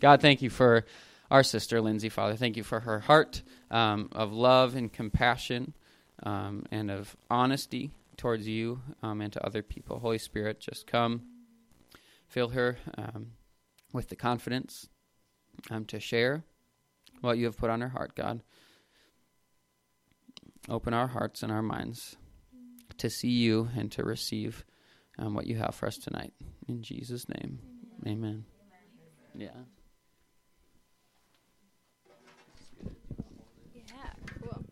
God, thank you for our sister Lindsay, Father. Thank you for her heart um, of love and compassion um, and of honesty towards you um, and to other people. Holy Spirit, just come, fill her um, with the confidence um, to share what you have put on her heart, God. Open our hearts and our minds to see you and to receive um, what you have for us tonight. In Jesus' name, amen. Yeah. Yeah, cool.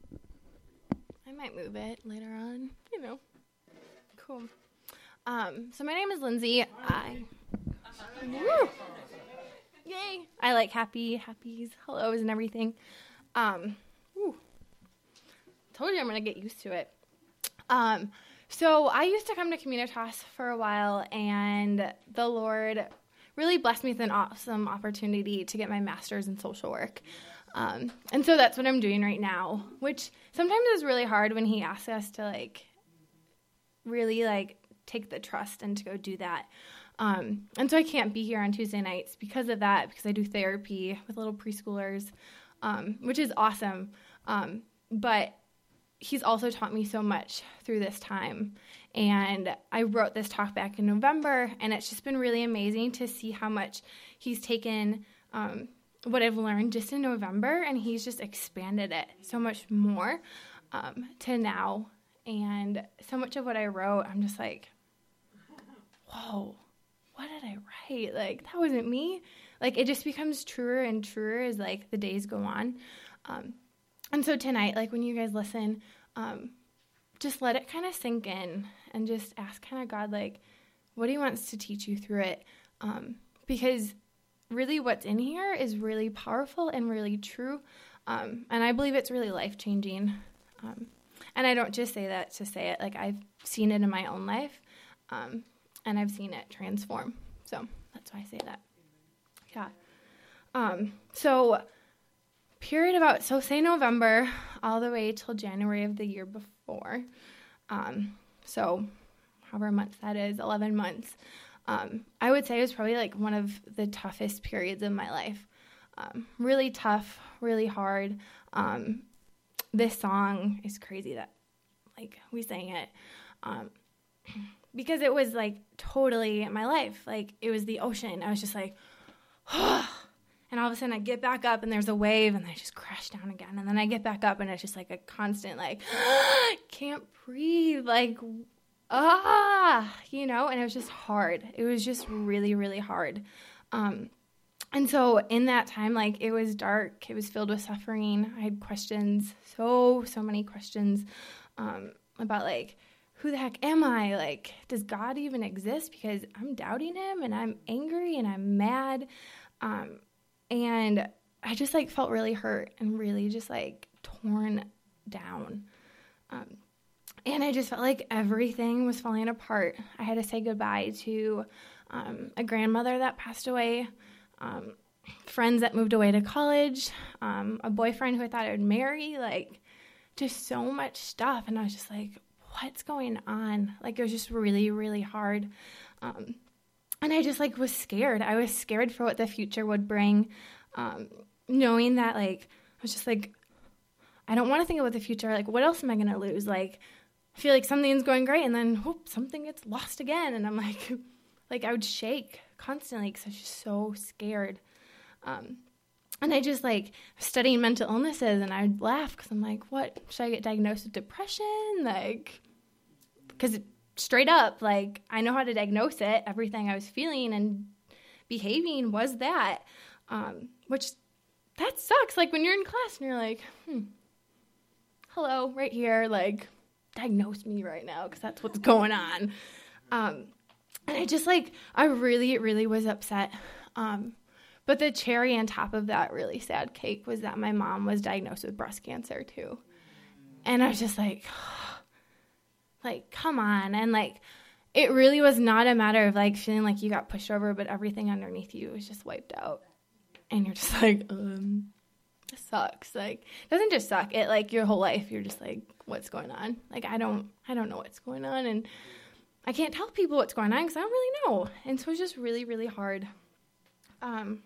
I might move it later on, you know. Cool. Um, so my name is Lindsay. I Woo! Yay! I like happy, happies, hellos, and everything. Um, woo. told you I'm gonna get used to it. Um, so I used to come to Communitas for a while, and the Lord really blessed me with an awesome opportunity to get my master's in social work. Um, and so that's what I'm doing right now, which sometimes is really hard when He asks us to like really like take the trust and to go do that. Um, and so I can't be here on Tuesday nights because of that, because I do therapy with little preschoolers, um, which is awesome. Um, but he's also taught me so much through this time. And I wrote this talk back in November, and it's just been really amazing to see how much he's taken um, what I've learned just in November, and he's just expanded it so much more um, to now. And so much of what I wrote, I'm just like, whoa, what did I write? Like, that wasn't me. Like, it just becomes truer and truer as like the days go on. Um, and so tonight, like when you guys listen, um, just let it kind of sink in and just ask kind of God, like, what He wants to teach you through it. Um, because really, what's in here is really powerful and really true. Um, and I believe it's really life changing. Um, and I don't just say that to say it, like, I've seen it in my own life um, and I've seen it transform. So that's why I say that. Yeah. Um, so, period about so say November all the way till January of the year before. Um, so however months that is, 11 months. Um, I would say it was probably like one of the toughest periods of my life. Um, really tough, really hard. Um, this song is crazy that like we sang it um, because it was like totally my life. Like it was the ocean. I was just like, and all of a sudden I get back up and there's a wave and I just crash down again. And then I get back up and it's just like a constant, like, can't breathe, like, ah, you know, and it was just hard. It was just really, really hard. Um, and so in that time, like, it was dark, it was filled with suffering. I had questions, so, so many questions um, about, like, who the heck am I? Like, does God even exist? Because I'm doubting him and I'm angry and I'm mad. Um, and I just like felt really hurt and really just like torn down. Um, and I just felt like everything was falling apart. I had to say goodbye to um, a grandmother that passed away, um, friends that moved away to college, um, a boyfriend who I thought I would marry, like just so much stuff. And I was just like, what's going on? Like it was just really, really hard. Um, and I just like was scared. I was scared for what the future would bring, um, knowing that like I was just like, I don't want to think about the future. Like, what else am I gonna lose? Like, feel like something's going great, and then whoop, something gets lost again, and I'm like, like I would shake constantly because I was just so scared. Um, and I just like studying mental illnesses, and I'd laugh because I'm like, what should I get diagnosed with depression? Like, because straight up, like, I know how to diagnose it. Everything I was feeling and behaving was that, um, which that sucks. Like, when you're in class and you're like, hmm, hello, right here, like, diagnose me right now because that's what's going on. Um, and I just like, I really, really was upset. Um, but the cherry on top of that really sad cake was that my mom was diagnosed with breast cancer too. And I was just like, like, come on. And like, it really was not a matter of like feeling like you got pushed over, but everything underneath you was just wiped out. And you're just like, um, sucks. Like, doesn't just suck. It like your whole life, you're just like, what's going on? Like, I don't, I don't know what's going on. And I can't tell people what's going on because I don't really know. And so it's just really, really hard. Um,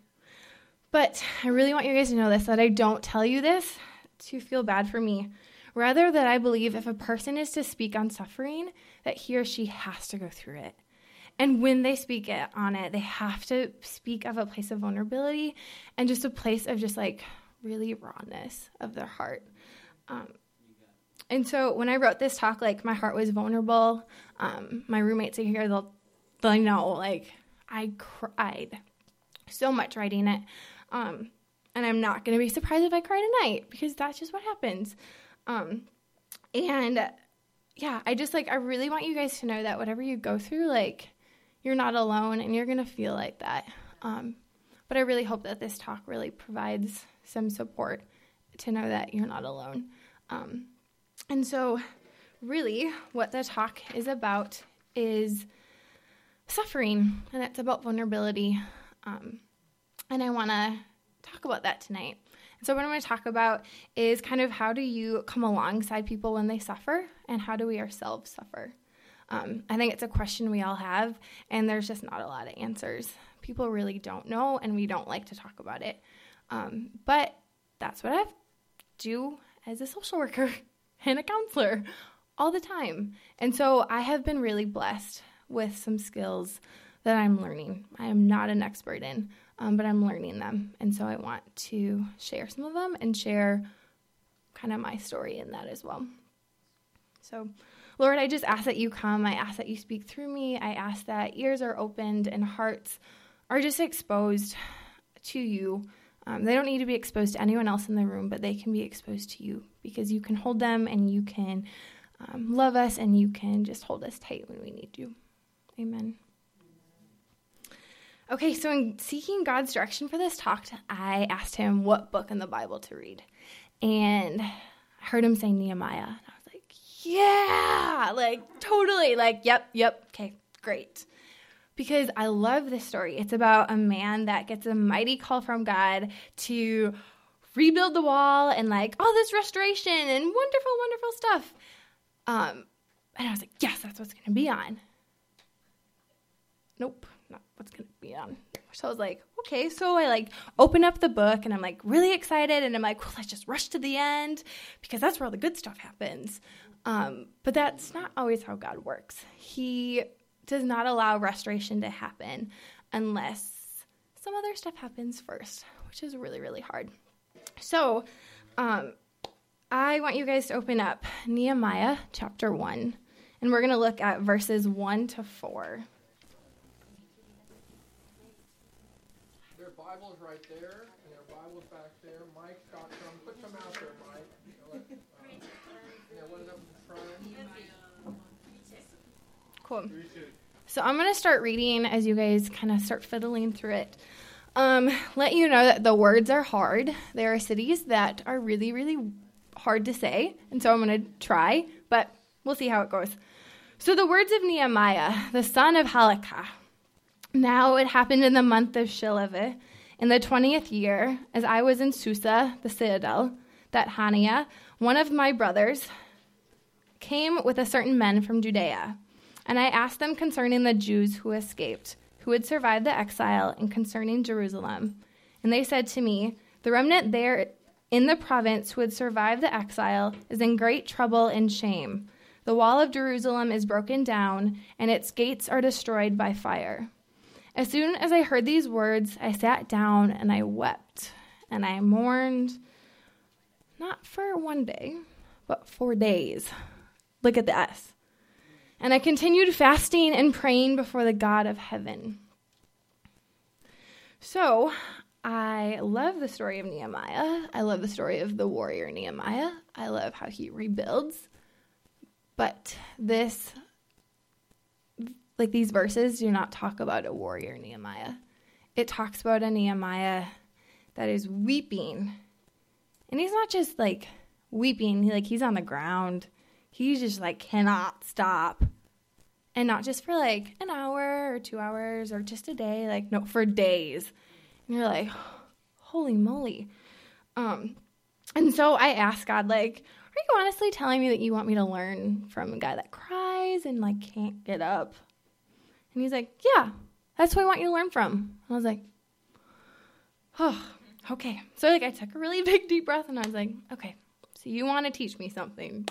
But I really want you guys to know this that I don't tell you this to feel bad for me. Rather, that I believe if a person is to speak on suffering, that he or she has to go through it. And when they speak it, on it, they have to speak of a place of vulnerability and just a place of just like really rawness of their heart. Um, and so when I wrote this talk, like my heart was vulnerable. Um, my roommates are here; they'll they'll know. Like I cried so much writing it, um, and I'm not going to be surprised if I cry tonight because that's just what happens. Um, and yeah, I just like I really want you guys to know that whatever you go through, like you're not alone, and you're going to feel like that. Um, but I really hope that this talk really provides some support to know that you're not alone. Um, and so, really, what the talk is about is suffering, and it's about vulnerability. Um, and I want to talk about that tonight. And so, what I'm going to talk about is kind of how do you come alongside people when they suffer, and how do we ourselves suffer? Um, I think it's a question we all have, and there's just not a lot of answers. People really don't know, and we don't like to talk about it. Um, but that's what I do as a social worker and a counselor all the time. And so I have been really blessed with some skills that I'm learning. I am not an expert in, um, but I'm learning them. And so I want to share some of them and share kind of my story in that as well. So, Lord, I just ask that you come. I ask that you speak through me. I ask that ears are opened and hearts are just exposed to you um, they don't need to be exposed to anyone else in the room, but they can be exposed to you because you can hold them and you can um, love us and you can just hold us tight when we need you. Amen. Okay, so in seeking God's direction for this talk, I asked him what book in the Bible to read. And I heard him say Nehemiah. And I was like, yeah, like totally. Like, yep, yep, okay, great because I love this story. It's about a man that gets a mighty call from God to rebuild the wall and like all this restoration and wonderful, wonderful stuff. Um, and I was like, yes, that's what's going to be on. Nope, not what's going to be on. So I was like, okay. So I like open up the book and I'm like really excited and I'm like, well, let's just rush to the end because that's where all the good stuff happens. Um, but that's not always how God works. He does not allow restoration to happen unless some other stuff happens first, which is really, really hard. So, um, I want you guys to open up Nehemiah chapter 1, and we're going to look at verses 1 to 4. Their Bible's right there, and their Bible's back there. Mike's got some. Put some out there, Mike. yeah, what is up in front? Cool. So I'm going to start reading as you guys kind of start fiddling through it. Um, let you know that the words are hard. There are cities that are really, really hard to say, and so I'm going to try, but we'll see how it goes. So the words of Nehemiah, the son of Halakah. Now it happened in the month of Sheleveh, in the twentieth year, as I was in Susa, the citadel, that Hananiah, one of my brothers, came with a certain men from Judea and I asked them concerning the Jews who escaped, who had survived the exile, and concerning Jerusalem. And they said to me, The remnant there in the province who had survived the exile is in great trouble and shame. The wall of Jerusalem is broken down, and its gates are destroyed by fire. As soon as I heard these words, I sat down and I wept, and I mourned, not for one day, but for days. Look at the S. And I continued fasting and praying before the God of heaven. So, I love the story of Nehemiah. I love the story of the warrior Nehemiah. I love how he rebuilds. But this, like these verses, do not talk about a warrior Nehemiah. It talks about a Nehemiah that is weeping. And he's not just like weeping, like he's on the ground. He just like cannot stop and not just for like an hour or two hours or just a day like no for days and you're like holy moly um and so i asked god like are you honestly telling me that you want me to learn from a guy that cries and like can't get up and he's like yeah that's what i want you to learn from and i was like oh okay. So like I took a really big deep breath and I was like, okay, so you want to teach me something.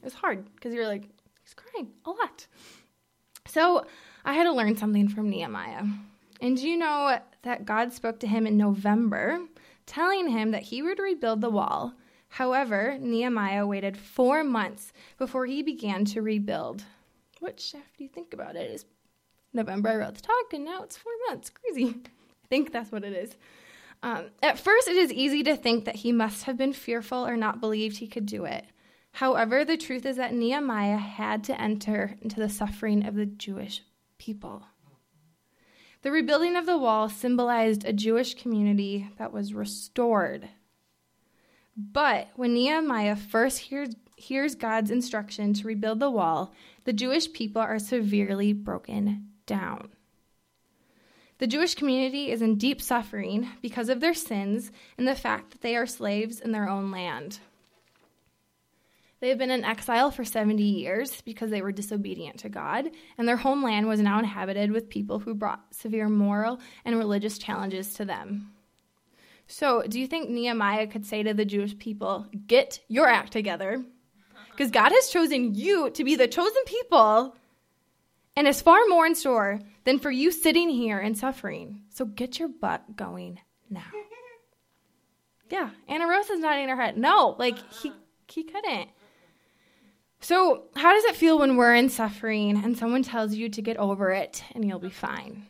It was hard because you're like, he's crying a lot. So I had to learn something from Nehemiah. And do you know that God spoke to him in November, telling him that he would rebuild the wall. However, Nehemiah waited four months before he began to rebuild. Which, after you think about it, is November I wrote the talk, and now it's four months. Crazy. I think that's what it is. Um, at first, it is easy to think that he must have been fearful or not believed he could do it. However, the truth is that Nehemiah had to enter into the suffering of the Jewish people. The rebuilding of the wall symbolized a Jewish community that was restored. But when Nehemiah first hears, hears God's instruction to rebuild the wall, the Jewish people are severely broken down. The Jewish community is in deep suffering because of their sins and the fact that they are slaves in their own land. They have been in exile for 70 years because they were disobedient to God, and their homeland was now inhabited with people who brought severe moral and religious challenges to them. So, do you think Nehemiah could say to the Jewish people, Get your act together? Because God has chosen you to be the chosen people and is far more in store than for you sitting here and suffering. So get your butt going now. Yeah, Anna Rose is nodding her head. No, like he he couldn't. So, how does it feel when we're in suffering and someone tells you to get over it and you'll be fine?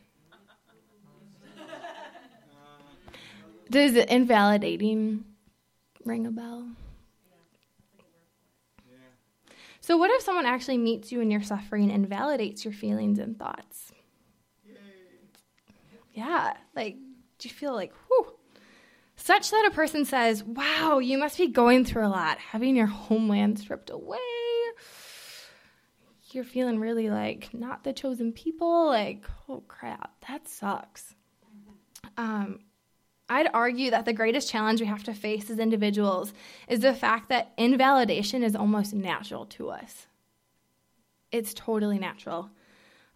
Does invalidating ring a bell? So, what if someone actually meets you in your suffering and validates your feelings and thoughts? Yeah, like, do you feel like, whew? Such that a person says, wow, you must be going through a lot, having your homeland stripped away. You're feeling really like not the chosen people. Like, oh crap, that sucks. Um, I'd argue that the greatest challenge we have to face as individuals is the fact that invalidation is almost natural to us. It's totally natural.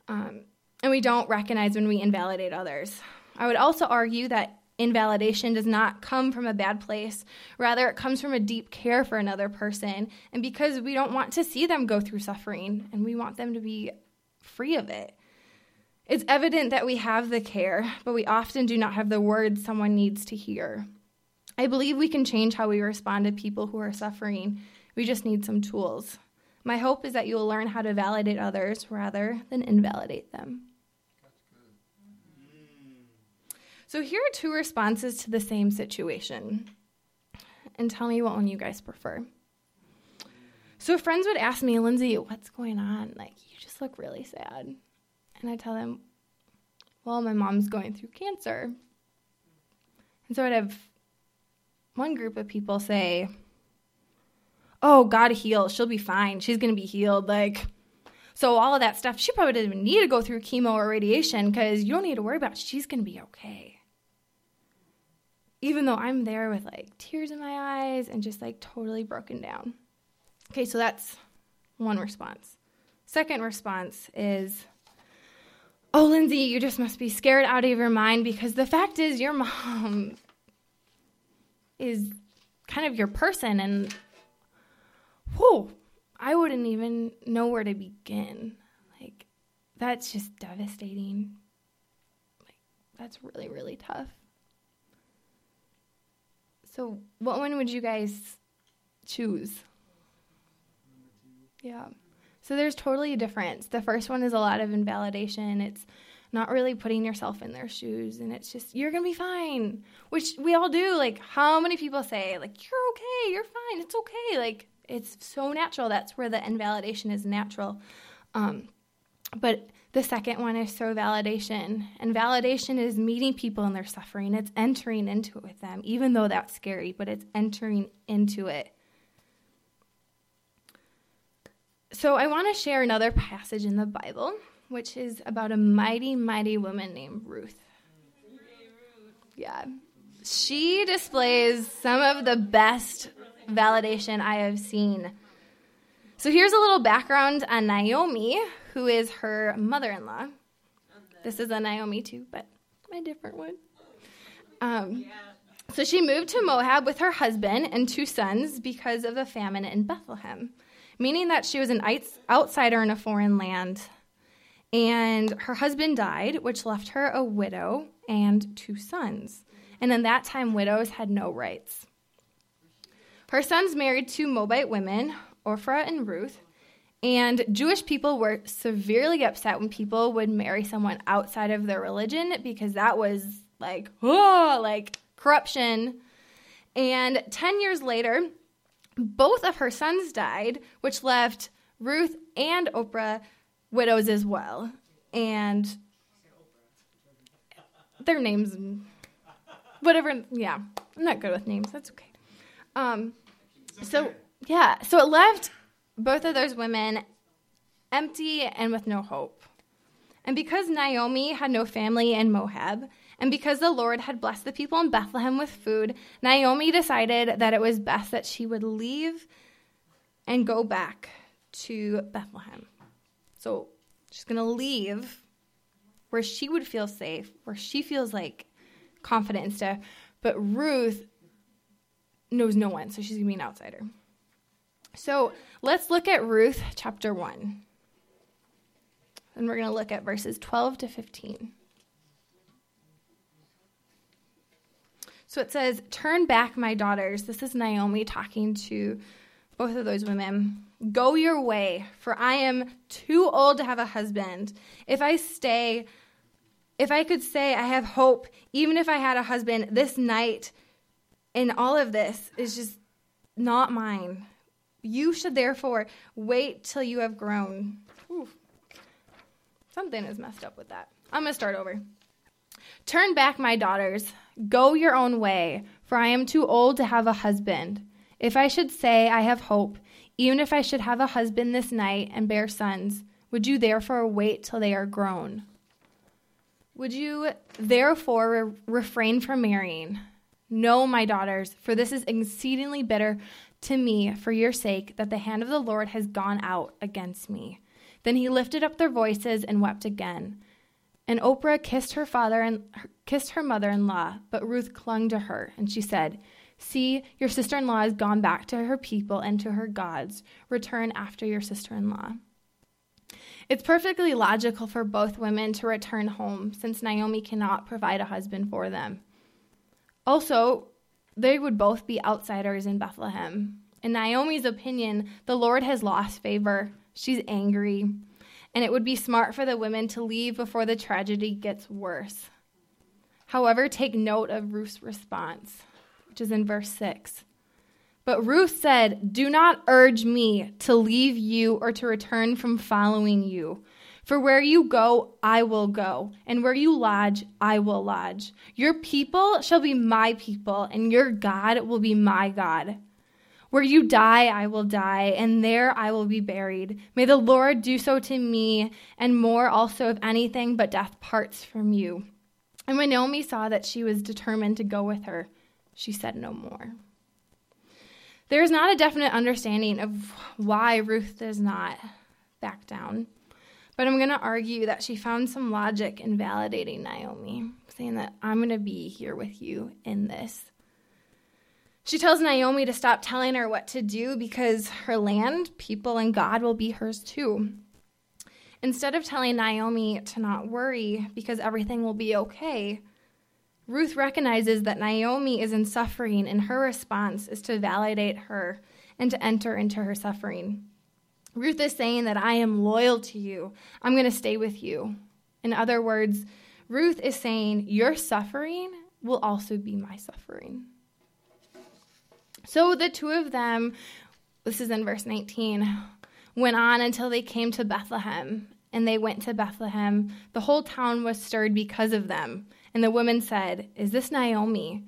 Um, and we don't recognize when we invalidate others. I would also argue that invalidation does not come from a bad place. Rather, it comes from a deep care for another person. And because we don't want to see them go through suffering and we want them to be free of it. It's evident that we have the care, but we often do not have the words someone needs to hear. I believe we can change how we respond to people who are suffering. We just need some tools. My hope is that you will learn how to validate others rather than invalidate them. So, here are two responses to the same situation. And tell me what one you guys prefer. So, friends would ask me, Lindsay, what's going on? Like, you just look really sad. And I tell them, well, my mom's going through cancer. And so I'd have one group of people say, oh, God heal. She'll be fine. She's going to be healed. Like, so all of that stuff, she probably doesn't even need to go through chemo or radiation because you don't need to worry about it. She's going to be okay. Even though I'm there with like tears in my eyes and just like totally broken down. Okay, so that's one response. Second response is, oh, Lindsay, you just must be scared out of your mind because the fact is, your mom is kind of your person, and whoa, I wouldn't even know where to begin. Like, that's just devastating. Like, that's really, really tough. So, what one would you guys choose? Yeah. So there's totally a difference. The first one is a lot of invalidation. It's not really putting yourself in their shoes and it's just you're going to be fine, which we all do. Like how many people say like you're okay, you're fine, it's okay. Like it's so natural. That's where the invalidation is natural. Um, but the second one is so validation. And validation is meeting people in their suffering. It's entering into it with them, even though that's scary, but it's entering into it. So I want to share another passage in the Bible, which is about a mighty, mighty woman named Ruth. Yeah. She displays some of the best validation I have seen. So here's a little background on Naomi, who is her mother in law. This is a Naomi too, but my different one. Um, so she moved to Moab with her husband and two sons because of the famine in Bethlehem, meaning that she was an outsider in a foreign land. And her husband died, which left her a widow and two sons. And in that time, widows had no rights. Her sons married two Moabite women, Orpah and Ruth, and Jewish people were severely upset when people would marry someone outside of their religion because that was like, oh, like corruption. And 10 years later, both of her sons died, which left Ruth and Oprah widows as well. And their names, whatever, yeah, I'm not good with names. That's okay. Um, so, yeah, so it left both of those women empty and with no hope. And because Naomi had no family in Moab, and because the Lord had blessed the people in Bethlehem with food, Naomi decided that it was best that she would leave and go back to Bethlehem. So she's going to leave where she would feel safe, where she feels like confident and stuff. But Ruth knows no one, so she's going to be an outsider. So let's look at Ruth chapter 1. And we're going to look at verses 12 to 15. So it says, Turn back, my daughters. This is Naomi talking to both of those women. Go your way, for I am too old to have a husband. If I stay, if I could say I have hope, even if I had a husband, this night and all of this is just not mine. You should therefore wait till you have grown. Ooh. Something is messed up with that. I'm going to start over. Turn back, my daughters. Go your own way, for I am too old to have a husband. If I should say I have hope, even if I should have a husband this night and bear sons, would you therefore wait till they are grown? Would you therefore re- refrain from marrying? No, my daughters, for this is exceedingly bitter to me for your sake that the hand of the Lord has gone out against me. Then he lifted up their voices and wept again. And Oprah kissed her father and kissed her mother-in-law, but Ruth clung to her, and she said, "See, your sister-in-law has gone back to her people and to her gods. Return after your sister-in-law." It's perfectly logical for both women to return home since Naomi cannot provide a husband for them. Also, they would both be outsiders in Bethlehem. In Naomi's opinion, the Lord has lost favor. She's angry. And it would be smart for the women to leave before the tragedy gets worse. However, take note of Ruth's response, which is in verse 6. But Ruth said, Do not urge me to leave you or to return from following you. For where you go, I will go, and where you lodge, I will lodge. Your people shall be my people, and your God will be my God. Where you die, I will die, and there I will be buried. May the Lord do so to me, and more also, if anything but death parts from you. And when Naomi saw that she was determined to go with her, she said no more. There is not a definite understanding of why Ruth does not back down. But I'm going to argue that she found some logic in validating Naomi, saying that I'm going to be here with you in this. She tells Naomi to stop telling her what to do because her land, people, and God will be hers too. Instead of telling Naomi to not worry because everything will be okay, Ruth recognizes that Naomi is in suffering, and her response is to validate her and to enter into her suffering. Ruth is saying that I am loyal to you. I'm going to stay with you. In other words, Ruth is saying, Your suffering will also be my suffering. So the two of them, this is in verse 19, went on until they came to Bethlehem. And they went to Bethlehem. The whole town was stirred because of them. And the woman said, Is this Naomi?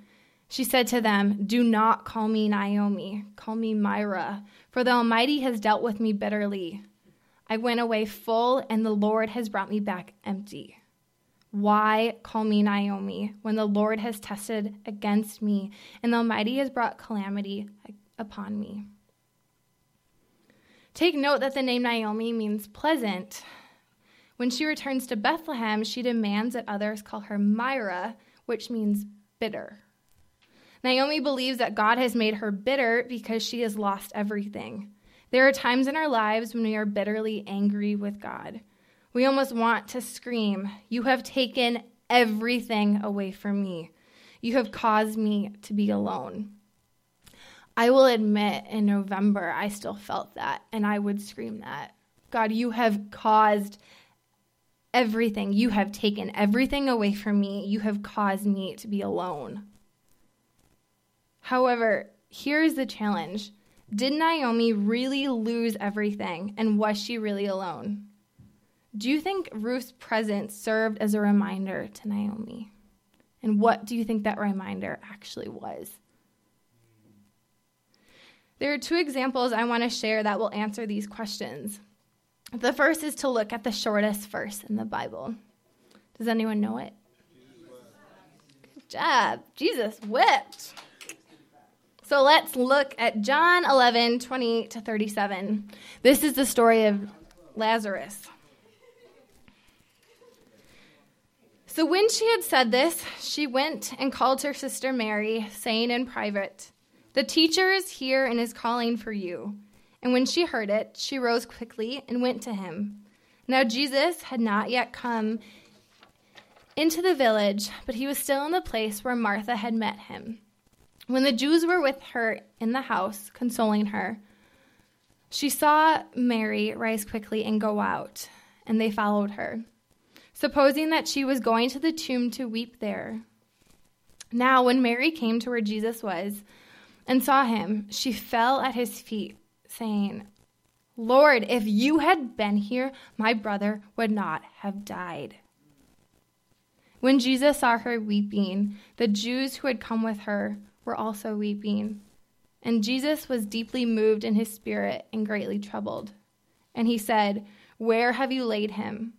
She said to them, Do not call me Naomi, call me Mara, for the Almighty has dealt with me bitterly. I went away full, and the Lord has brought me back empty. Why call me Naomi when the Lord has tested against me, and the Almighty has brought calamity upon me? Take note that the name Naomi means pleasant, When she returns to Bethlehem, she demands that others call her Myra, which means bitter. Naomi believes that God has made her bitter because she has lost everything. There are times in our lives when we are bitterly angry with God. We almost want to scream, You have taken everything away from me. You have caused me to be alone. I will admit in November, I still felt that, and I would scream that. God, you have caused everything. You have taken everything away from me. You have caused me to be alone. However, here's the challenge Did Naomi really lose everything, and was she really alone? Do you think Ruth's presence served as a reminder to Naomi? And what do you think that reminder actually was? There are two examples I want to share that will answer these questions. The first is to look at the shortest verse in the Bible. Does anyone know it? Good job. Jesus wept. So let's look at John 11, 28 to 37. This is the story of Lazarus. So when she had said this, she went and called her sister Mary, saying in private, The teacher is here and is calling for you. And when she heard it, she rose quickly and went to him. Now Jesus had not yet come into the village, but he was still in the place where Martha had met him. When the Jews were with her in the house, consoling her, she saw Mary rise quickly and go out, and they followed her supposing that she was going to the tomb to weep there. Now, when Mary came to where Jesus was and saw him, she fell at his feet, saying, Lord, if you had been here, my brother would not have died. When Jesus saw her weeping, the Jews who had come with her were also weeping. And Jesus was deeply moved in his spirit and greatly troubled. And he said, Where have you laid him?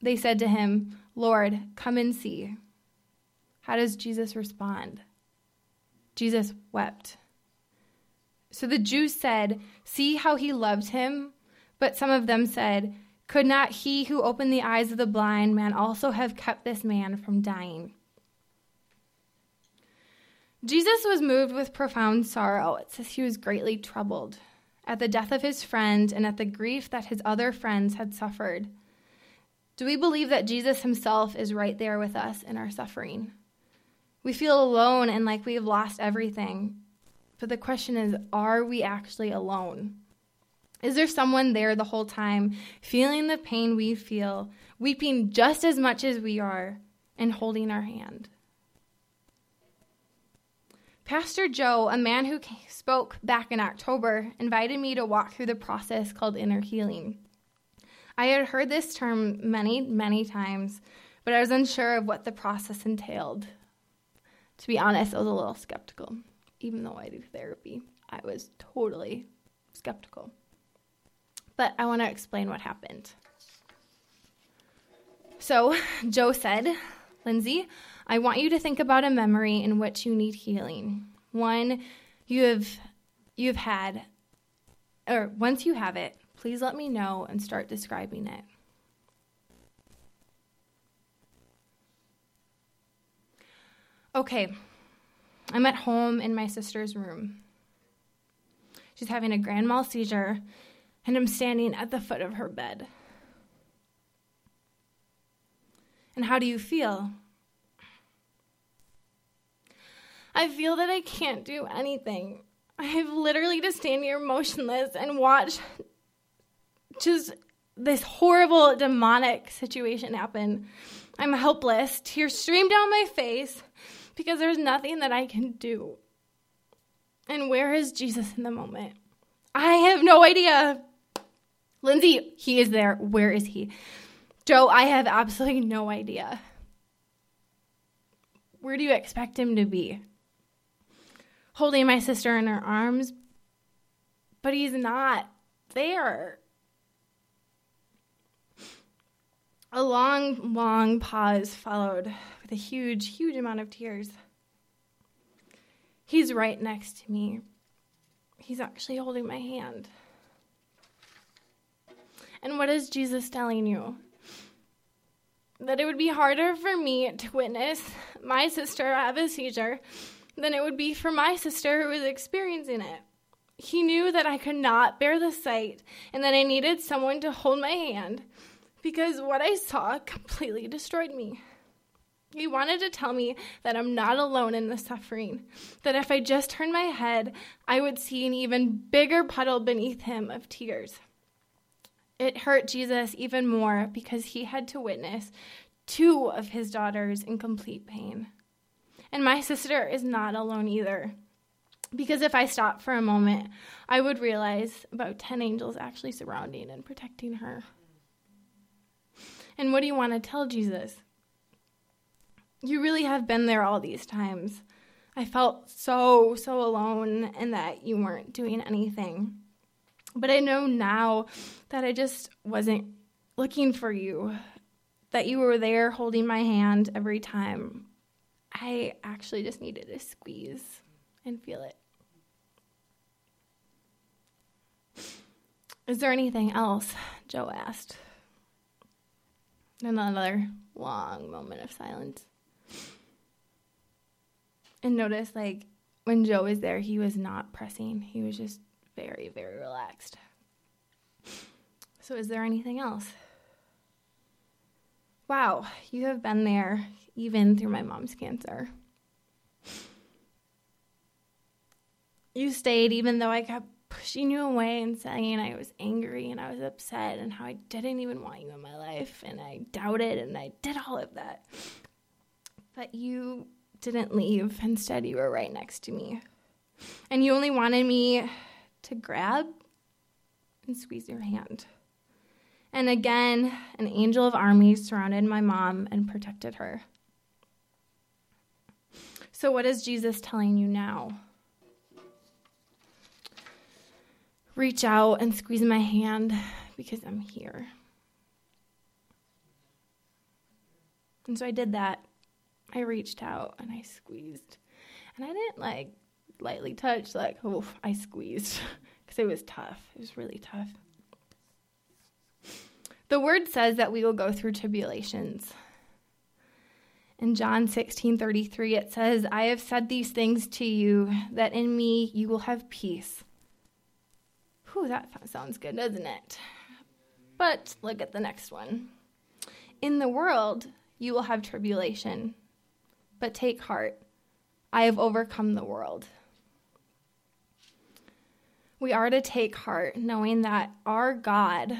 They said to him, Lord, come and see. How does Jesus respond? Jesus wept. So the Jews said, See how he loved him? But some of them said, Could not he who opened the eyes of the blind man also have kept this man from dying? Jesus was moved with profound sorrow. It says he was greatly troubled at the death of his friend and at the grief that his other friends had suffered. Do we believe that Jesus himself is right there with us in our suffering? We feel alone and like we have lost everything. But the question is are we actually alone? Is there someone there the whole time, feeling the pain we feel, weeping just as much as we are, and holding our hand? Pastor Joe, a man who spoke back in October, invited me to walk through the process called inner healing. I had heard this term many, many times, but I was unsure of what the process entailed. To be honest, I was a little skeptical. Even though I do therapy, I was totally skeptical. But I want to explain what happened. So, Joe said, Lindsay, I want you to think about a memory in which you need healing. One you have you've had or once you have it, Please let me know and start describing it. Okay, I'm at home in my sister's room. She's having a grand mal seizure, and I'm standing at the foot of her bed. And how do you feel? I feel that I can't do anything. I have literally to stand here motionless and watch just this horrible demonic situation happen. I'm helpless. Tears stream down my face because there's nothing that I can do. And where is Jesus in the moment? I have no idea. Lindsay, he is there. Where is he? Joe, I have absolutely no idea. Where do you expect him to be? Holding my sister in her arms, but he's not there. A long, long pause followed with a huge, huge amount of tears. He's right next to me. He's actually holding my hand. And what is Jesus telling you? that it would be harder for me to witness my sister have a seizure than it would be for my sister who was experiencing it. He knew that I could not bear the sight and that I needed someone to hold my hand because what I saw completely destroyed me. He wanted to tell me that I'm not alone in the suffering, that if I just turned my head, I would see an even bigger puddle beneath him of tears. It hurt Jesus even more because he had to witness two of his daughters in complete pain. And my sister is not alone either. Because if I stopped for a moment, I would realize about 10 angels actually surrounding and protecting her. And what do you want to tell Jesus? You really have been there all these times. I felt so, so alone and that you weren't doing anything. But I know now that I just wasn't looking for you, that you were there holding my hand every time. I actually just needed to squeeze and feel it. Is there anything else? Joe asked. Another long moment of silence. And notice, like, when Joe was there, he was not pressing. He was just very, very relaxed. So, is there anything else? Wow, you have been there even through my mom's cancer. You stayed even though I kept pushing you away and saying I was angry and I was upset and how I didn't even want you in my life and I doubted and I did all of that. But you didn't leave. Instead, you were right next to me. And you only wanted me to grab and squeeze your hand. And again, an angel of armies surrounded my mom and protected her. So, what is Jesus telling you now? Reach out and squeeze my hand because I'm here. And so I did that. I reached out and I squeezed. And I didn't like lightly touch, like, oh, I squeezed because it was tough. It was really tough. The word says that we will go through tribulations. In John 16 33, it says, I have said these things to you, that in me you will have peace. Whew, that sounds good, doesn't it? But look at the next one. In the world you will have tribulation, but take heart. I have overcome the world. We are to take heart knowing that our God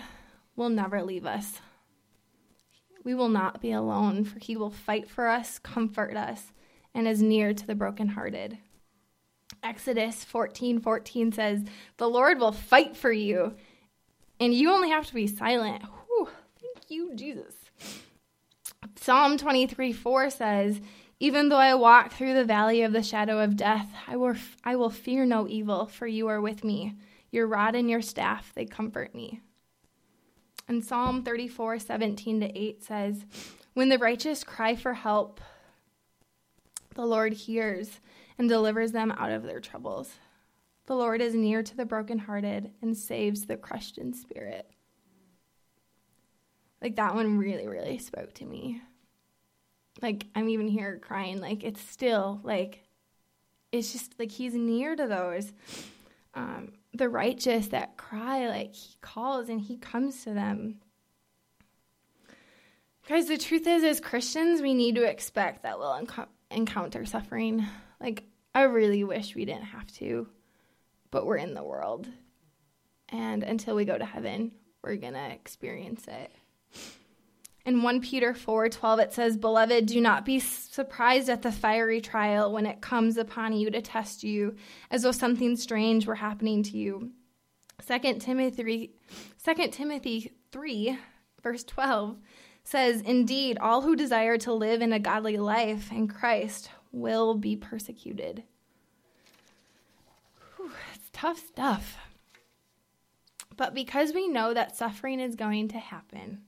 will never leave us. We will not be alone, for he will fight for us, comfort us, and is near to the brokenhearted. Exodus 14 14 says, The Lord will fight for you, and you only have to be silent. Whew, thank you, Jesus. Psalm 23 4 says, Even though I walk through the valley of the shadow of death, I will, I will fear no evil, for you are with me. Your rod and your staff, they comfort me. And Psalm 34, 17 to 8 says, When the righteous cry for help, the Lord hears and delivers them out of their troubles. The Lord is near to the brokenhearted and saves the crushed in spirit. Like that one really, really spoke to me. Like I'm even here crying. Like it's still like it's just like he's near to those. Um, the righteous that cry, like he calls and he comes to them. Guys, the truth is, as Christians, we need to expect that we'll enc- encounter suffering. Like, I really wish we didn't have to, but we're in the world. And until we go to heaven, we're going to experience it. In 1 Peter 4:12 it says, "Beloved, do not be surprised at the fiery trial when it comes upon you to test you, as though something strange were happening to you." 2 Timothy 2 Timothy 3 verse 12 says, "Indeed, all who desire to live in a godly life in Christ will be persecuted." Whew, it's tough stuff. But because we know that suffering is going to happen,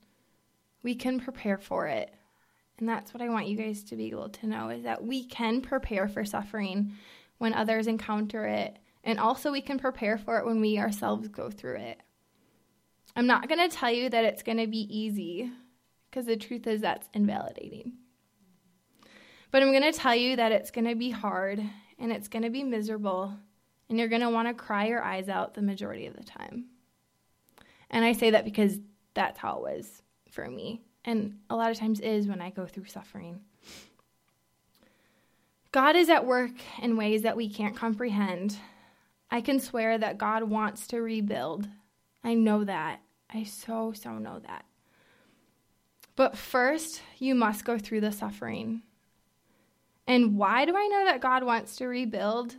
we can prepare for it. And that's what I want you guys to be able to know is that we can prepare for suffering when others encounter it. And also, we can prepare for it when we ourselves go through it. I'm not going to tell you that it's going to be easy because the truth is that's invalidating. But I'm going to tell you that it's going to be hard and it's going to be miserable and you're going to want to cry your eyes out the majority of the time. And I say that because that's how it was for me. And a lot of times is when I go through suffering. God is at work in ways that we can't comprehend. I can swear that God wants to rebuild. I know that. I so, so know that. But first, you must go through the suffering. And why do I know that God wants to rebuild?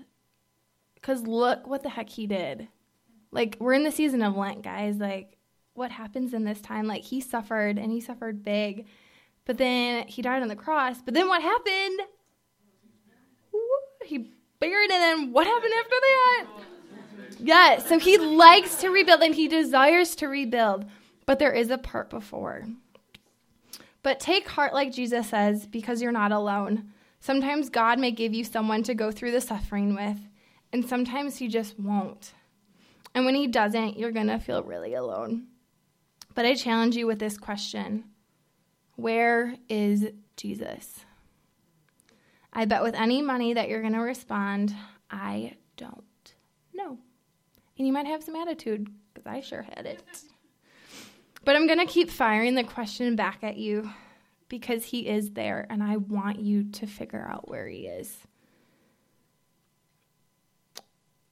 Because look what the heck he did. Like, we're in the season of Lent, guys. Like, what happens in this time? Like, he suffered and he suffered big. But then he died on the cross. But then what happened? He buried, and then what happened after that? Yeah, so he likes to rebuild and he desires to rebuild. But there is a part before. But take heart, like Jesus says, because you're not alone. Sometimes God may give you someone to go through the suffering with, and sometimes He just won't. And when He doesn't, you're going to feel really alone. But I challenge you with this question Where is Jesus? I bet with any money that you're going to respond, I don't know. And you might have some attitude, because I sure had it. But I'm going to keep firing the question back at you because he is there, and I want you to figure out where he is.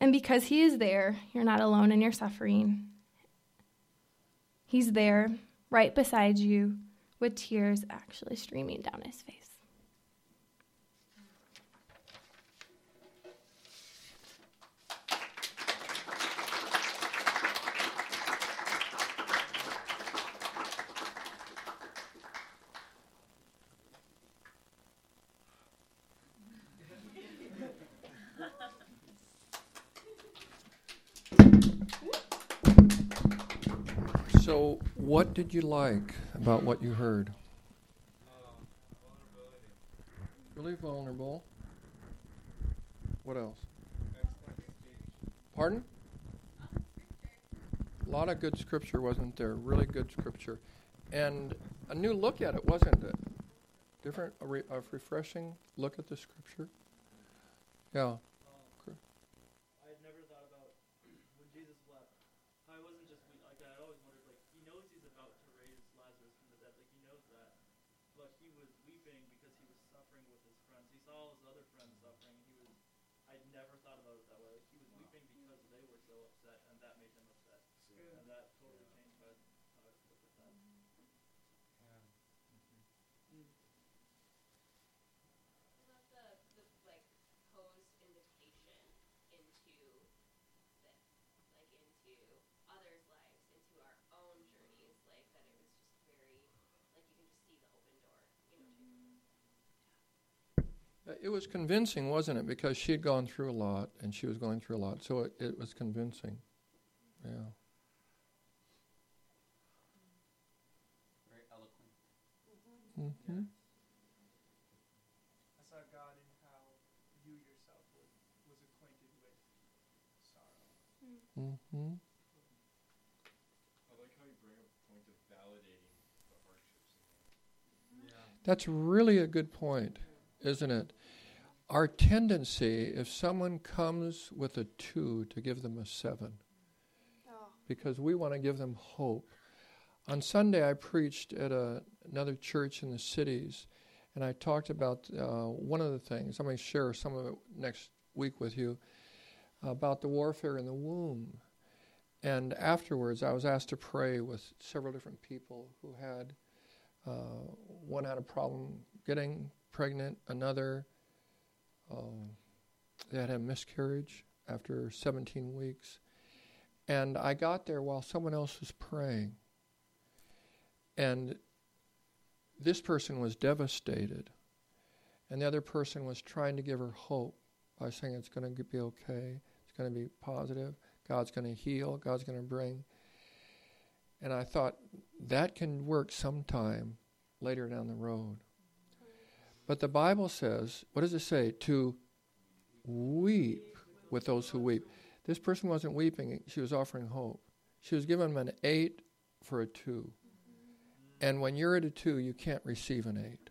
And because he is there, you're not alone in your suffering. He's there, right beside you, with tears actually streaming down his face. What did you like about what you heard? Really vulnerable. What else? Pardon? A lot of good scripture, wasn't there? Really good scripture. And a new look at it, wasn't it? Different, a, re- a refreshing look at the scripture. Yeah. I had never thought about when Jesus wept. I wasn't just like I always wondered like he knows he's about to raise Lazarus from the dead, like he knows that, but he was weeping because he was suffering with his friends. He saw all his other friends suffering. He was. I'd never thought about it that way. Like he was weeping because they were so upset, and that made him upset, and that totally changed my how I looked at that. What about the, the like posed invitation into this, like into others' lives, into our own journeys, like that it was just very, like you can just see the open door, you know. to- Uh, It was convincing, wasn't it? Because she had gone through a lot, and she was going through a lot, so it, it was convincing. Yeah. Very eloquent. hmm I saw God in how you yourself was, was acquainted with sorrow. Mm-hmm. I like how you bring up the point of validating the hardships in life. That's really a good point, isn't it? Our tendency, if someone comes with a two, to give them a seven, because we want to give them hope. On Sunday, I preached at a, another church in the cities, and I talked about uh, one of the things. I'm going to share some of it next week with you about the warfare in the womb. And afterwards, I was asked to pray with several different people who had uh, one had a problem getting pregnant, another um, they had a miscarriage after 17 weeks. And I got there while someone else was praying. And this person was devastated. And the other person was trying to give her hope by saying it's going to be okay, it's going to be positive, God's going to heal, God's going to bring. And I thought that can work sometime later down the road. But the Bible says, what does it say? To weep with those who weep. This person wasn't weeping, she was offering hope. She was giving them an eight for a two. And when you're at a two, you can't receive an eight.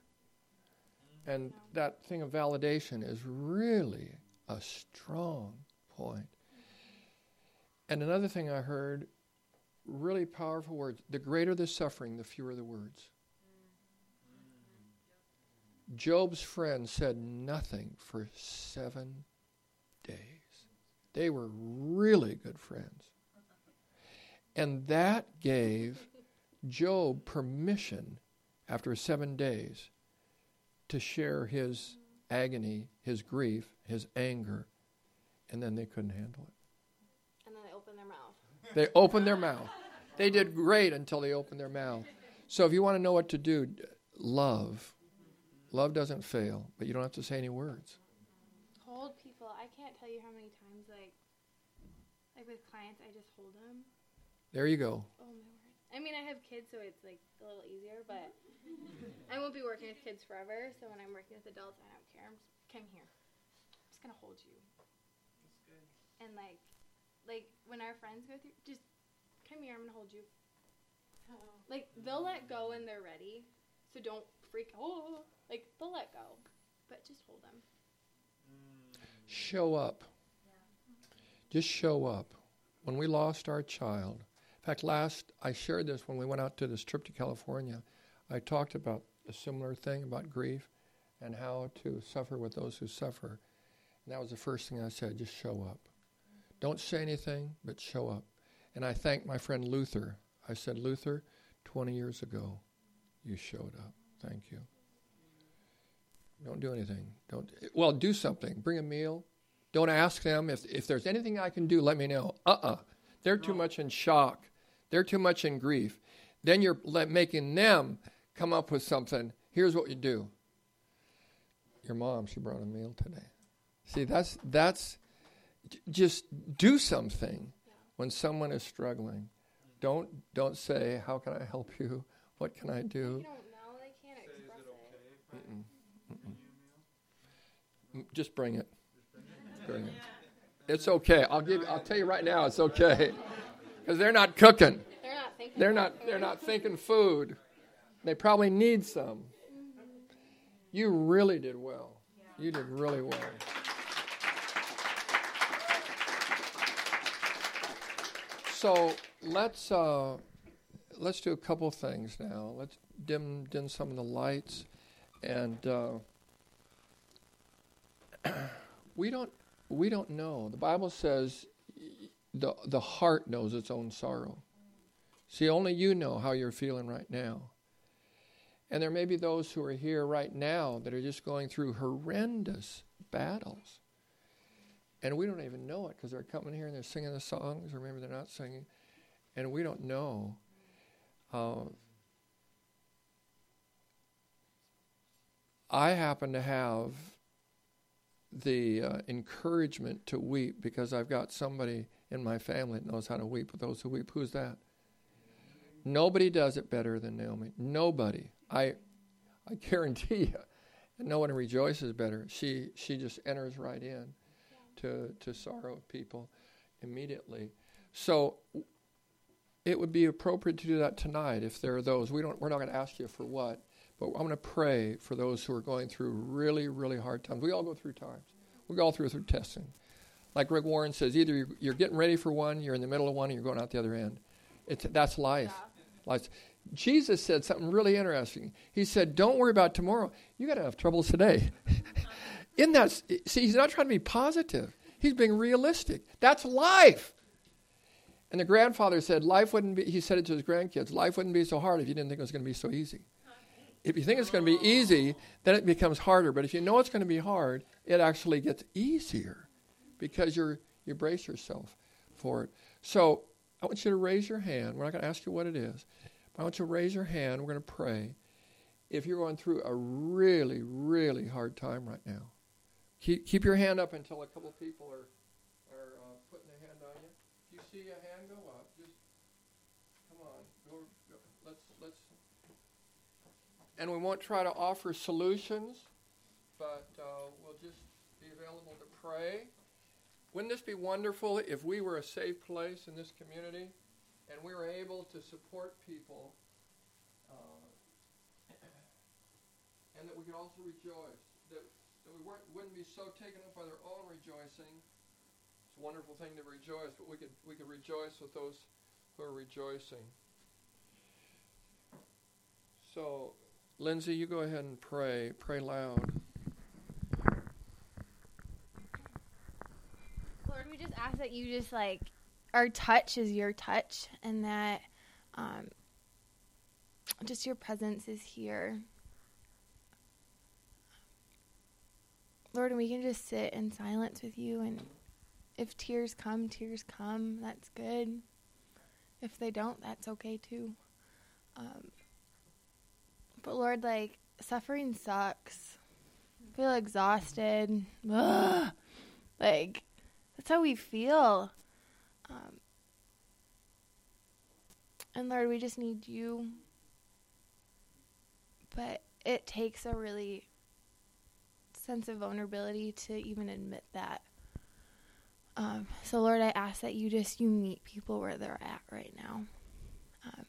And that thing of validation is really a strong point. And another thing I heard, really powerful words the greater the suffering, the fewer the words. Job's friend said nothing for seven days. They were really good friends. And that gave Job permission after seven days to share his agony, his grief, his anger, and then they couldn't handle it. And then they open their mouth. They opened their mouth. They did great until they opened their mouth. So if you want to know what to do, love. Love doesn't fail, but you don't have to say any words. Hold people. I can't tell you how many times, like, like with clients, I just hold them. There you go. Oh my word. I mean, I have kids, so it's like a little easier, but I won't be working with kids forever. So when I'm working with adults, I don't care. I'm just come here. I'm just gonna hold you. That's good. And like, like when our friends go through, just come here. I'm gonna hold you. Like they'll let go when they're ready, so don't freak. Oh, like they'll let go, but just hold them. Show up. Just show up. When we lost our child, in fact, last I shared this when we went out to this trip to California. I talked about a similar thing about grief and how to suffer with those who suffer. And that was the first thing I said just show up. Don't say anything, but show up. And I thanked my friend Luther. I said, Luther, 20 years ago, you showed up. Thank you. Don't do anything. Don't well, do something. Bring a meal. Don't ask them if if there's anything I can do. Let me know. Uh-uh. They're too much in shock. They're too much in grief. Then you're le- making them come up with something. Here's what you do. Your mom, she brought a meal today. See, that's that's just do something when someone is struggling. Don't don't say, "How can I help you? What can I do? They do?" don't know. They can't express it. Mm, Just bring it. Bring it. It's okay. I'll give. I'll tell you right now. It's okay, because they're not cooking. They're not thinking. They're not. They're food. not thinking food. They probably need some. You really did well. You did really well. So let's uh, let's do a couple things now. Let's dim dim some of the lights, and uh, we don't we don't know. The Bible says the the heart knows its own sorrow. See, only you know how you're feeling right now. And there may be those who are here right now that are just going through horrendous battles. And we don't even know it because they're coming here and they're singing the songs, or maybe they're not singing, and we don't know. Uh, I happen to have the uh, encouragement to weep because I've got somebody in my family that knows how to weep with those who weep. Who's that? Nobody does it better than Naomi. Nobody. I, I guarantee you. And no one rejoices better. She she just enters right in to to sorrow of people immediately. So it would be appropriate to do that tonight if there are those. We don't. We're not going to ask you for what, but I'm going to pray for those who are going through really really hard times. We all go through times. We all through through testing. Like Rick Warren says, either you're, you're getting ready for one, you're in the middle of one, and you're going out the other end. It's that's life. Life. Jesus said something really interesting. He said, "Don't worry about tomorrow. You got to have troubles today." in that, see, he's not trying to be positive. He's being realistic. That's life. And the grandfather said, "Life wouldn't be." He said it to his grandkids, "Life wouldn't be so hard if you didn't think it was going to be so easy." If you think it's going to be easy, then it becomes harder. But if you know it's going to be hard, it actually gets easier because you're you brace yourself for it. So I want you to raise your hand. We're not going to ask you what it is. But I want you to raise your hand. We're going to pray. If you're going through a really, really hard time right now, keep, keep your hand up until a couple people are, are uh, putting a hand on you. If you see a hand go up, just come on. Go, go, let's, let's. And we won't try to offer solutions, but uh, we'll just be available to pray. Wouldn't this be wonderful if we were a safe place in this community and we were able to support people uh, and that we could also rejoice. That, that we wouldn't be so taken up by their own rejoicing. It's a wonderful thing to rejoice, but we could, we could rejoice with those who are rejoicing. So, Lindsay, you go ahead and pray. Pray loud. Lord, we just ask that you just like our touch is your touch and that um, just your presence is here. Lord, and we can just sit in silence with you and if tears come, tears come, that's good. If they don't, that's okay too. Um, but Lord, like suffering sucks. I feel exhausted. Ugh. Like that's how we feel. Um, and Lord, we just need you. But it takes a really sense of vulnerability to even admit that. Um, so Lord, I ask that you just you meet people where they're at right now. Um,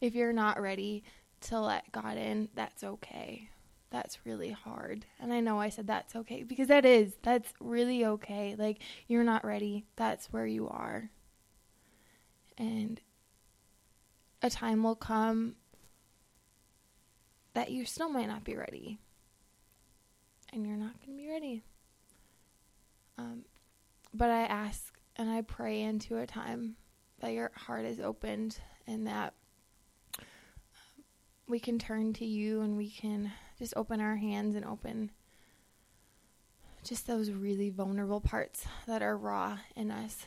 if you're not ready to let God in, that's okay. That's really hard. And I know I said that's okay because that is. That's really okay. Like you're not ready. That's where you are. And a time will come that you still might not be ready. And you're not going to be ready. Um, but I ask and I pray into a time that your heart is opened and that we can turn to you and we can just open our hands and open just those really vulnerable parts that are raw in us.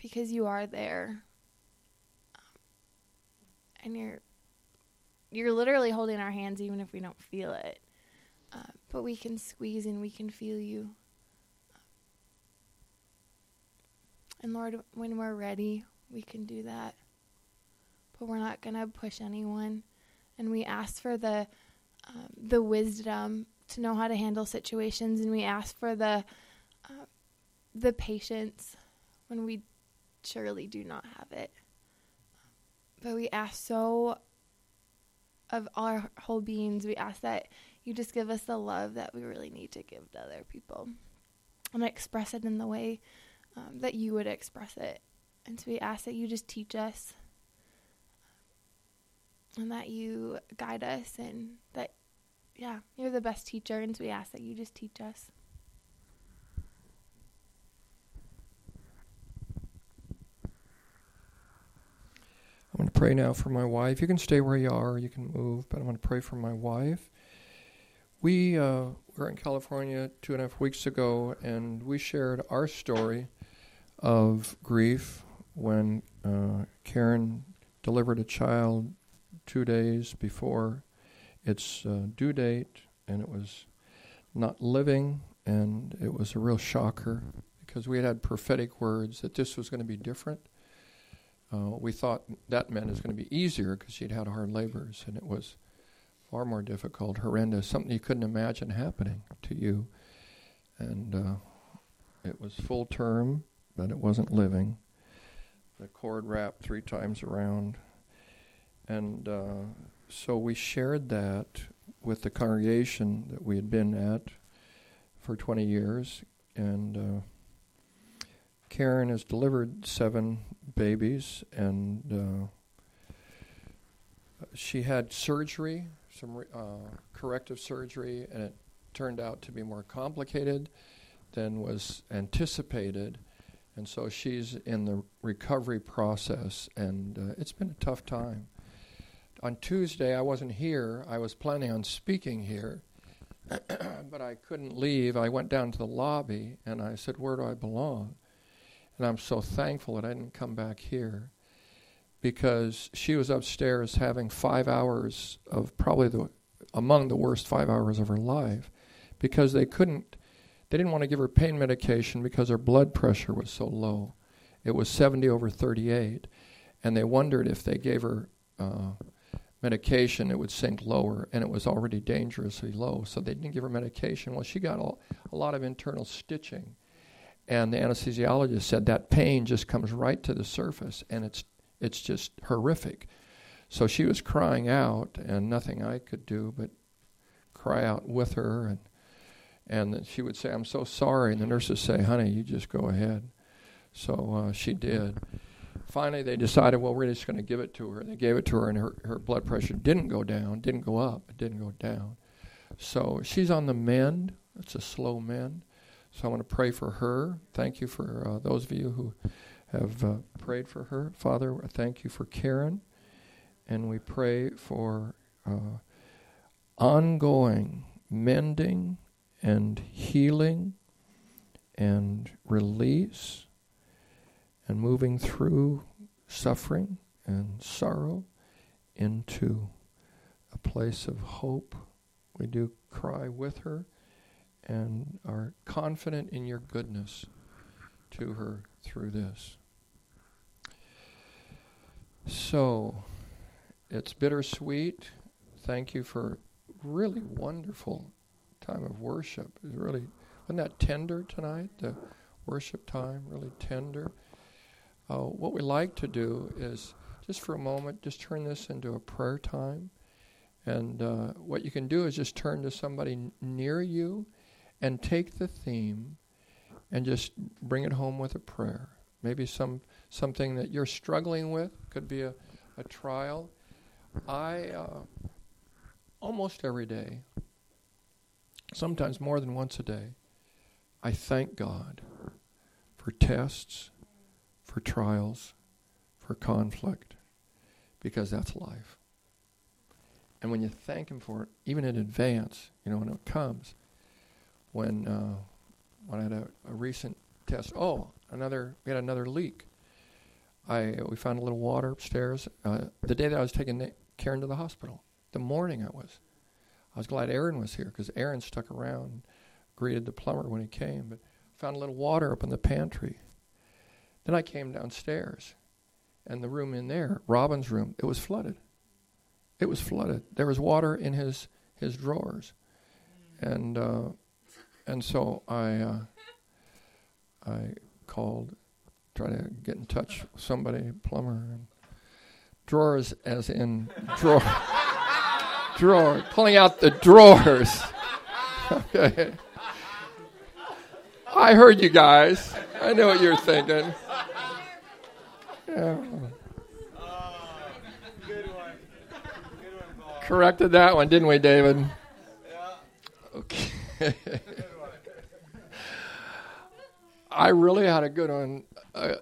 Because you are there. And you're you're literally holding our hands even if we don't feel it. Uh, but we can squeeze and we can feel you. And lord when we're ready we can do that but we're not going to push anyone. And we ask for the um, the wisdom to know how to handle situations and we ask for the uh, the patience when we surely do not have it. But we ask so of our whole beings we ask that you just give us the love that we really need to give to other people and express it in the way um, that you would express it. And so we ask that you just teach us and that you guide us and that yeah you're the best teacher and so we ask that you just teach us I'm going to pray now for my wife. You can stay where you are, you can move, but I'm going to pray for my wife. We uh, were in California two and a half weeks ago, and we shared our story of grief when uh, Karen delivered a child two days before its uh, due date, and it was not living, and it was a real shocker because we had had prophetic words that this was going to be different. Uh, we thought that meant it was going to be easier because she'd had hard labors, and it was far more difficult, horrendous, something you couldn't imagine happening to you. And uh, it was full term, but it wasn't living. The cord wrapped three times around. And uh, so we shared that with the congregation that we had been at for 20 years. And uh, Karen has delivered seven babies, and uh, she had surgery, some uh, corrective surgery, and it turned out to be more complicated than was anticipated. And so she's in the recovery process, and uh, it's been a tough time. On Tuesday, I wasn't here. I was planning on speaking here, but I couldn't leave. I went down to the lobby and I said, Where do I belong? And I'm so thankful that I didn't come back here because she was upstairs having five hours of probably the among the worst five hours of her life because they couldn't they didn't want to give her pain medication because her blood pressure was so low. It was 70 over 38. And they wondered if they gave her uh, medication, it would sink lower, and it was already dangerously low. So they didn't give her medication. Well, she got a, a lot of internal stitching. And the anesthesiologist said that pain just comes right to the surface, and it's, it's just horrific. So she was crying out, and nothing I could do but cry out with her. And, and she would say, I'm so sorry. And the nurses say, honey, you just go ahead. So uh, she did. Finally, they decided, well, we're just going to give it to her. They gave it to her, and her, her blood pressure didn't go down, didn't go up, it didn't go down. So she's on the mend. It's a slow mend. So I want to pray for her. Thank you for uh, those of you who have uh, prayed for her. Father, thank you for Karen. And we pray for uh, ongoing mending and healing and release and moving through suffering and sorrow into a place of hope. We do cry with her and are confident in your goodness to her through this. So, it's bittersweet. Thank you for really wonderful time of worship. It really wasn't that tender tonight? The worship time really tender. Uh, what we like to do is just for a moment, just turn this into a prayer time. And uh, what you can do is just turn to somebody n- near you and take the theme and just bring it home with a prayer. Maybe some something that you're struggling with could be a, a trial. I uh, almost every day, sometimes more than once a day, I thank God for tests, for trials, for conflict, because that's life. And when you thank Him for it, even in advance, you know, when it comes, when uh, when I had a, a recent test, oh, another we had another leak. I we found a little water upstairs. Uh, the day that I was taking Karen to the hospital, the morning I was, I was glad Aaron was here because Aaron stuck around, greeted the plumber when he came, but found a little water up in the pantry. Then I came downstairs, and the room in there, Robin's room, it was flooded. It was flooded. There was water in his his drawers, and uh, and so I uh, I called, try to get in touch with somebody, plumber, and drawers as in drawer, drawer, pulling out the drawers. okay. I heard you guys. I know what you're thinking. Yeah. Corrected that one, didn't we, David? Okay. I really had a good one. Uh,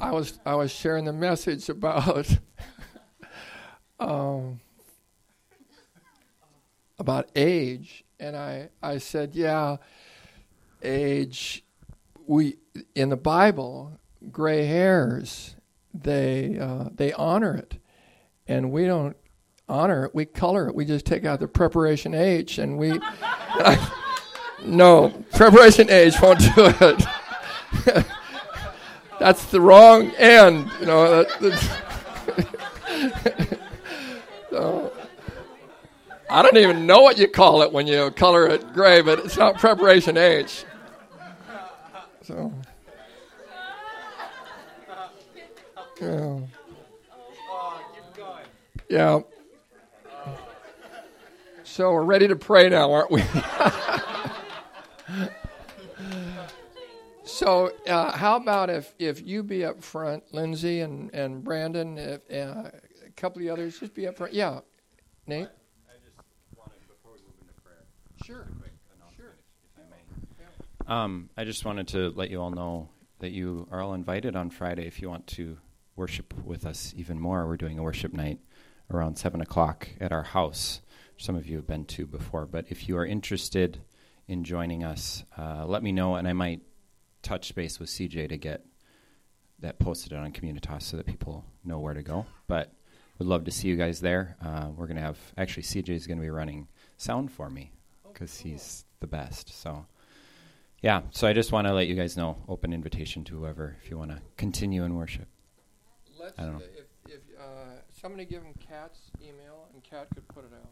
I was I was sharing the message about um, about age, and I I said, yeah, age. We in the Bible, gray hairs they uh, they honor it, and we don't honor it. We color it. We just take out the preparation H, and we. no, preparation H won't do it. that's the wrong end. You know. That, so, I don't even know what you call it when you color it gray, but it's not preparation H. So. Yeah. Yeah. So we're ready to pray now, aren't we? So, uh, how about if, if you be up front, Lindsay and, and Brandon, if, uh, a couple of the others, just be up front. Yeah, Nate? I just wanted, before we move into prayer, Sure. a quick announcement, Sure. if, if I may. Um, I just wanted to let you all know that you are all invited on Friday if you want to worship with us even more. We're doing a worship night around 7 o'clock at our house. Some of you have been to before, but if you are interested in joining us, uh, let me know, and I might touch base with CJ to get that posted on Communitas so that people know where to go. But we'd love to see you guys there. Uh, we're going to have, actually, CJ is going to be running sound for me because he's the best. So, yeah, so I just want to let you guys know open invitation to whoever if you want to continue in worship. Let's, I don't know. If, if uh, somebody give him Kat's email, and Kat could put it out.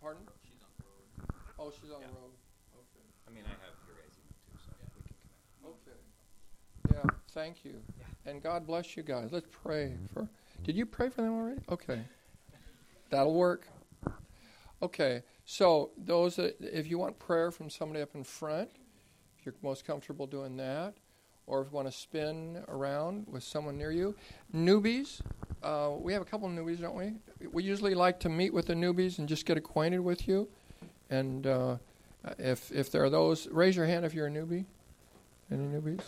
Pardon? She's on the road. Oh, she's on Yeah. the road. Okay. I mean, I have your guys' email too, so we can connect. Okay. Yeah, thank you. And God bless you guys. Let's pray for Did you pray for them already? Okay. That'll work. Okay. So, those that, if you want prayer from somebody up in front, if you're most comfortable doing that, or if you want to spin around with someone near you, newbies, uh, we have a couple of newbies, don't we? We usually like to meet with the newbies and just get acquainted with you. And uh, if if there are those, raise your hand if you're a newbie. Any newbies?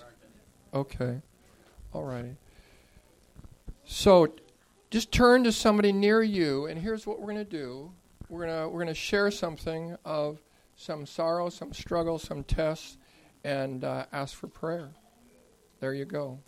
Okay. All right. So just turn to somebody near you, and here's what we're going to do. We're going to we're to share something of some sorrow, some struggle, some tests, and uh, ask for prayer. There you go.